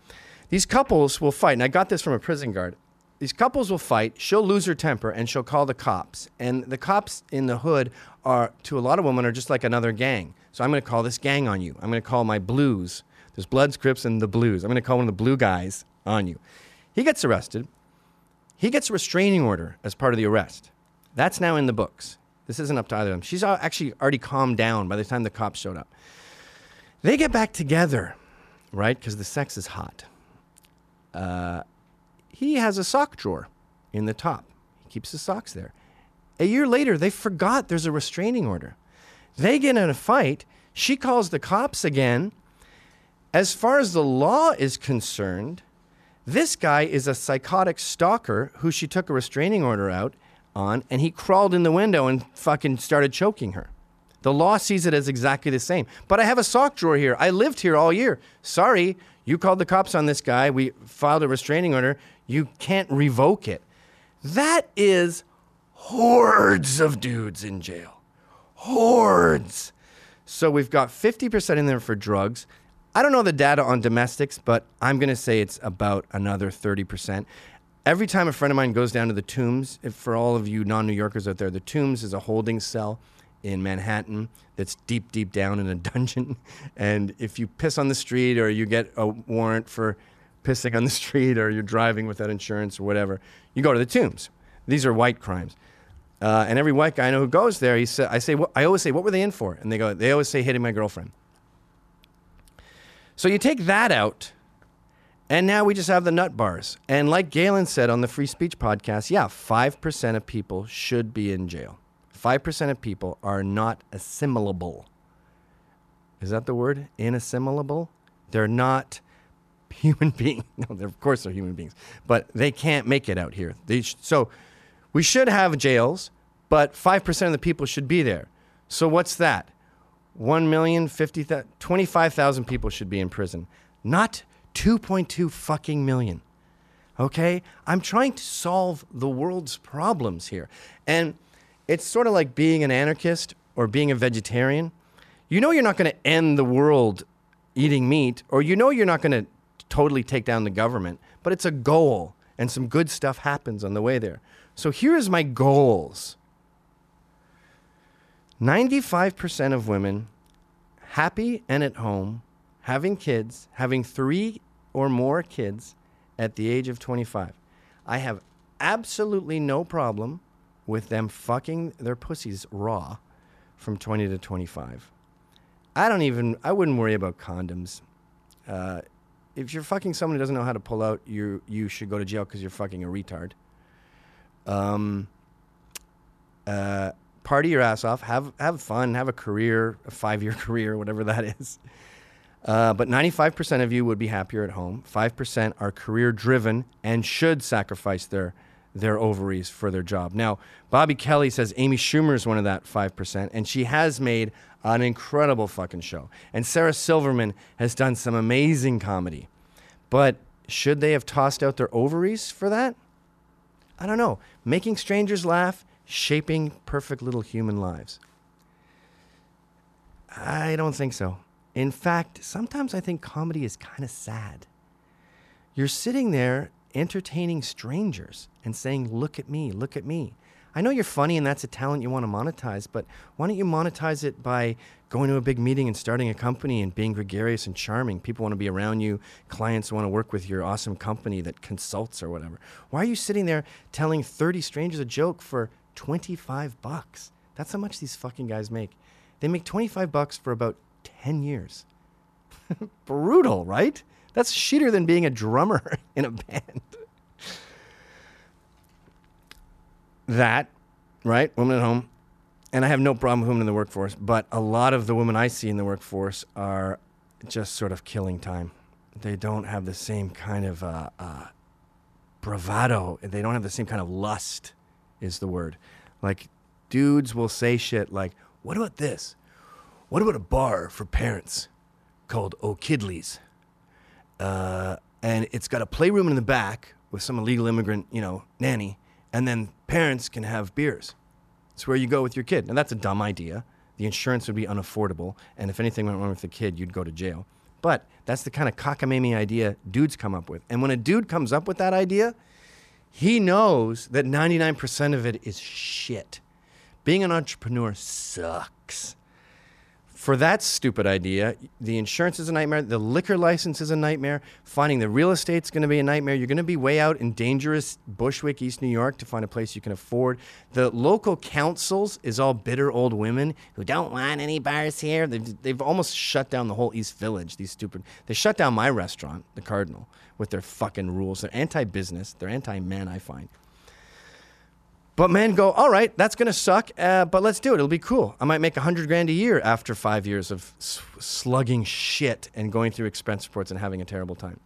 these couples will fight and I got this from a prison guard. These couples will fight, she'll lose her temper and she'll call the cops. And the cops in the hood are to a lot of women are just like another gang. So I'm going to call this gang on you. I'm going to call my blues. There's Bloods, Crips, and the Blues. I'm going to call one of the blue guys on you. He gets arrested. He gets a restraining order as part of the arrest. That's now in the books. This isn't up to either of them. She's actually already calmed down by the time the cops showed up. They get back together, right? Because the sex is hot. Uh, he has a sock drawer in the top. He keeps his socks there. A year later, they forgot there's a restraining order. They get in a fight. She calls the cops again. As far as the law is concerned, this guy is a psychotic stalker who she took a restraining order out on, and he crawled in the window and fucking started choking her. The law sees it as exactly the same. But I have a sock drawer here. I lived here all year. Sorry, you called the cops on this guy. We filed a restraining order. You can't revoke it. That is hordes of dudes in jail. Hordes. So we've got 50% in there for drugs. I don't know the data on domestics, but I'm going to say it's about another 30%. Every time a friend of mine goes down to the Tombs, for all of you non New Yorkers out there, the Tombs is a holding cell in Manhattan that's deep, deep down in a <laughs> dungeon. And if you piss on the street or you get a warrant for pissing on the <laughs> street or you're driving without insurance or whatever, you go to the Tombs. These are white crimes. Uh, and every white guy I know who goes there, he sa- I say, I always say, what were they in for? And they go, they always say hitting my girlfriend. So you take that out, and now we just have the nut bars. And like Galen said on the Free Speech podcast, yeah, 5% of people should be in jail. 5% of people are not assimilable. Is that the word? Inassimilable? They're not <laughs> human beings. <laughs> No, they're, of course they're human beings, but they can't make it out here. Sh- so we should have jails, but 5% of the people should be there. So what's that? 1 million, 50, 25,000 people should be in prison. Not 2.2 fucking million. Okay? I'm trying to solve the world's problems here. And it's sort of like being an anarchist or being a vegetarian. You know you're not going to end the world eating meat, or you know you're not going to totally take down the government, but it's a goal, and some good stuff happens on the way there. So here's my goals 95% of women happy and at home, having kids, having three or more kids at the age of 25. I have absolutely no problem with them fucking their pussies raw from 20 to 25. I don't even, I wouldn't worry about condoms. Uh, if you're fucking someone who doesn't know how to pull out, you you should go to jail because you're fucking a retard. Um, uh, party your ass off, have have fun, have a career, a five year <laughs> career, whatever that is. Uh, but 95% of you would be happier at home. 5% are career driven and should sacrifice their their ovaries for their job. Now, Bobby Kelly says Amy Schumer is one of that 5%, and she has made an incredible fucking show. And Sarah Silverman has done some amazing comedy. But should they have tossed out their ovaries for that? I don't know. Making strangers laugh, shaping perfect little human lives. I don't think so. In fact, sometimes I think comedy is kind of sad. You're sitting there entertaining strangers and saying, Look at me, look at me. I know you're funny and that's a talent you want to monetize, but why don't you monetize it by going to a big meeting and starting a company and being gregarious and charming? People want to be around you, clients want to work with your awesome company that consults or whatever. Why are you sitting there telling 30 strangers a joke for 25 bucks? That's how much these fucking guys make. They make 25 bucks for about 10 years. <laughs> Brutal, right? That's shitter than being a drummer <laughs> in a band. that, right? Women at home. And I have no problem with women in the workforce, but a lot of the women I see in the workforce are just sort of killing time. They don't have the same kind of uh, uh, bravado. They don't have the same kind of lust, is the word. Like, dudes will say shit like, What about this? What about a bar for parents called O'Kidley's? Uh, and it's got a playroom in the back with some illegal immigrant, you know, nanny, and then parents can have beers. It's where you go with your kid. Now that's a dumb idea. The insurance would be unaffordable, and if anything went wrong with the kid, you'd go to jail. But that's the kind of cockamamie idea dudes come up with. And when a dude comes up with that idea, he knows that 99% of it is shit. Being an entrepreneur sucks for that stupid idea, the insurance is a nightmare. The liquor license is a nightmare. Finding the real estate's going to be a nightmare. You're going to be way out in dangerous Bushwick, East New York, to find a place you can afford. The local councils is all bitter old women who don't want any bars here. They've, they've almost shut down the whole East Village. These stupid. They shut down my restaurant, the Cardinal, with their fucking rules. They're anti-business. They're anti-men. I find. But men go, all right, that's going to suck, uh, but let's do it. It'll be cool. I might make a hundred grand a year after five years of slugging shit and going through expense reports and having a terrible time.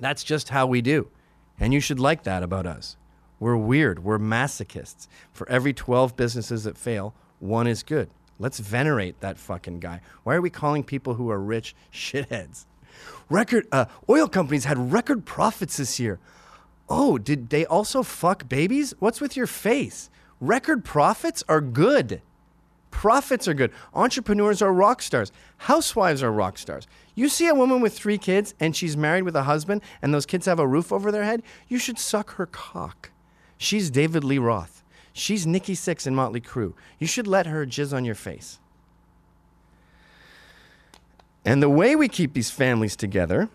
That's just how we do. And you should like that about us. We're weird. We're masochists. For every 12 businesses that fail, one is good. Let's venerate that fucking guy. Why are we calling people who are rich <laughs> shitheads? Record uh, oil companies had record profits this year. Oh, did they also fuck babies? What's with your face? Record profits are good. Profits are good. Entrepreneurs are rock stars. Housewives are rock stars. You see a woman with three kids and she's married with a husband and those kids have a roof over their head, you should suck her cock. She's David Lee Roth. She's Nikki Sixx in Motley Crue. You should let her jizz on your face. And the way we keep these families together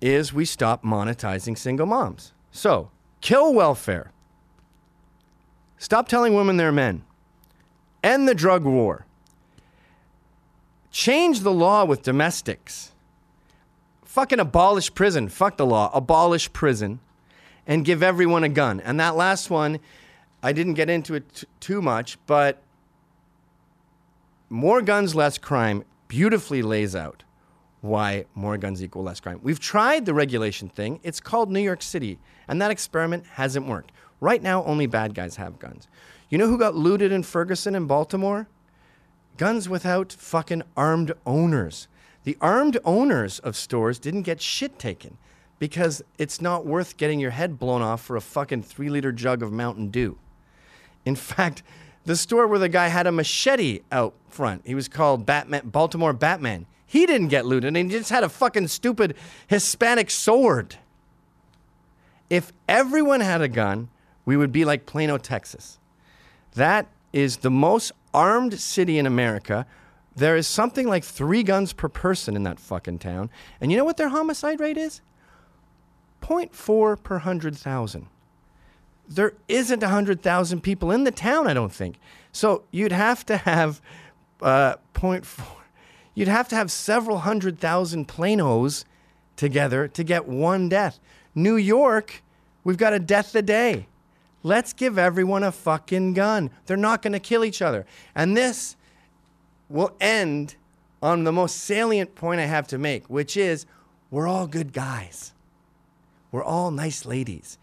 is we stop monetizing single moms. So, kill welfare. Stop telling women they're men. End the drug war. Change the law with domestics. Fucking abolish prison. Fuck the law. Abolish prison and give everyone a gun. And that last one, I didn't get into it t- too much, but more guns, less crime beautifully lays out why more guns equal less crime. We've tried the regulation thing. It's called New York City, and that experiment hasn't worked. Right now, only bad guys have guns. You know who got looted in Ferguson and Baltimore? Guns without fucking armed owners. The armed owners of stores didn't get shit taken because it's not worth getting your head blown off for a fucking three liter jug of Mountain Dew. In fact, the store where the guy had a machete out front, he was called Batman, Baltimore Batman. He didn't get looted, and he just had a fucking stupid Hispanic sword. If everyone had a gun, we would be like Plano, Texas. That is the most armed city in America. There is something like three guns per person in that fucking town. And you know what their homicide rate is? 0.4 per 100,000. There isn't 100,000 people in the town, I don't think. So you'd have to have uh, 0.4. You'd have to have several hundred thousand planos together to get one death. New York, we've got a death a day. Let's give everyone a fucking gun. They're not going to kill each other. And this will end on the most salient point I have to make, which is we're all good guys. We're all nice ladies.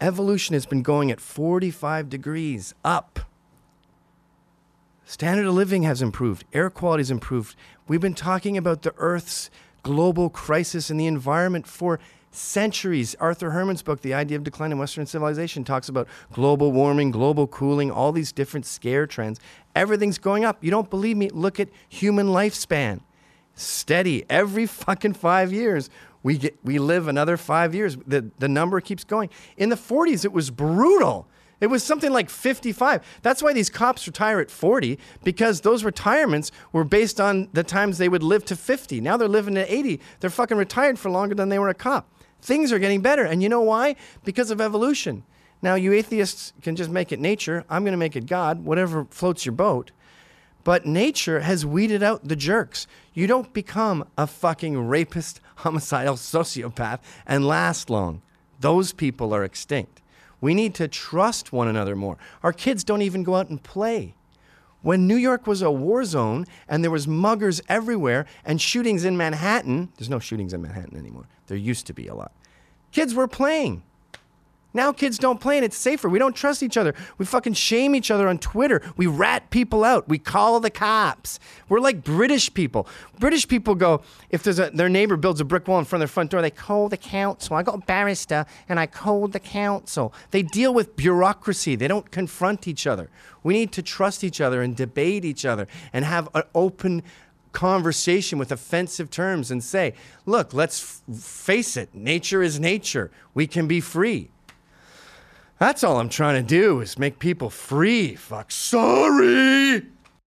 Evolution has been going at 45 degrees up. Standard of living has improved, air quality has improved. We've been talking about the Earth's global crisis and the environment for centuries. Arthur Herman's book, The Idea of Decline in Western Civilization, talks about global warming, global cooling, all these different scare trends. Everything's going up. You don't believe me? Look at human lifespan. Steady. Every fucking five years, we, get, we live another five years. The, the number keeps going. In the 40s, it was brutal. It was something like 55. That's why these cops retire at 40, because those retirements were based on the times they would live to 50. Now they're living to 80. They're fucking retired for longer than they were a cop. Things are getting better. And you know why? Because of evolution. Now, you atheists can just make it nature. I'm going to make it God, whatever floats your boat. But nature has weeded out the jerks. You don't become a fucking rapist, homicidal sociopath and last long. Those people are extinct. We need to trust one another more. Our kids don't even go out and play. When New York was a war zone and there was muggers everywhere and shootings in Manhattan, there's no shootings in Manhattan anymore. There used to be a lot. Kids were playing. Now kids don't play and it's safer. We don't trust each other. We fucking shame each other on Twitter. We rat people out. We call the cops. We're like British people. British people go, if there's a, their neighbor builds a brick wall in front of their front door, they call the council. I got a barrister and I called the council. They deal with bureaucracy. They don't confront each other. We need to trust each other and debate each other and have an open conversation with offensive terms and say, look, let's f- face it. Nature is nature. We can be free. That's all I'm trying to do is make people free. Fuck. Sorry.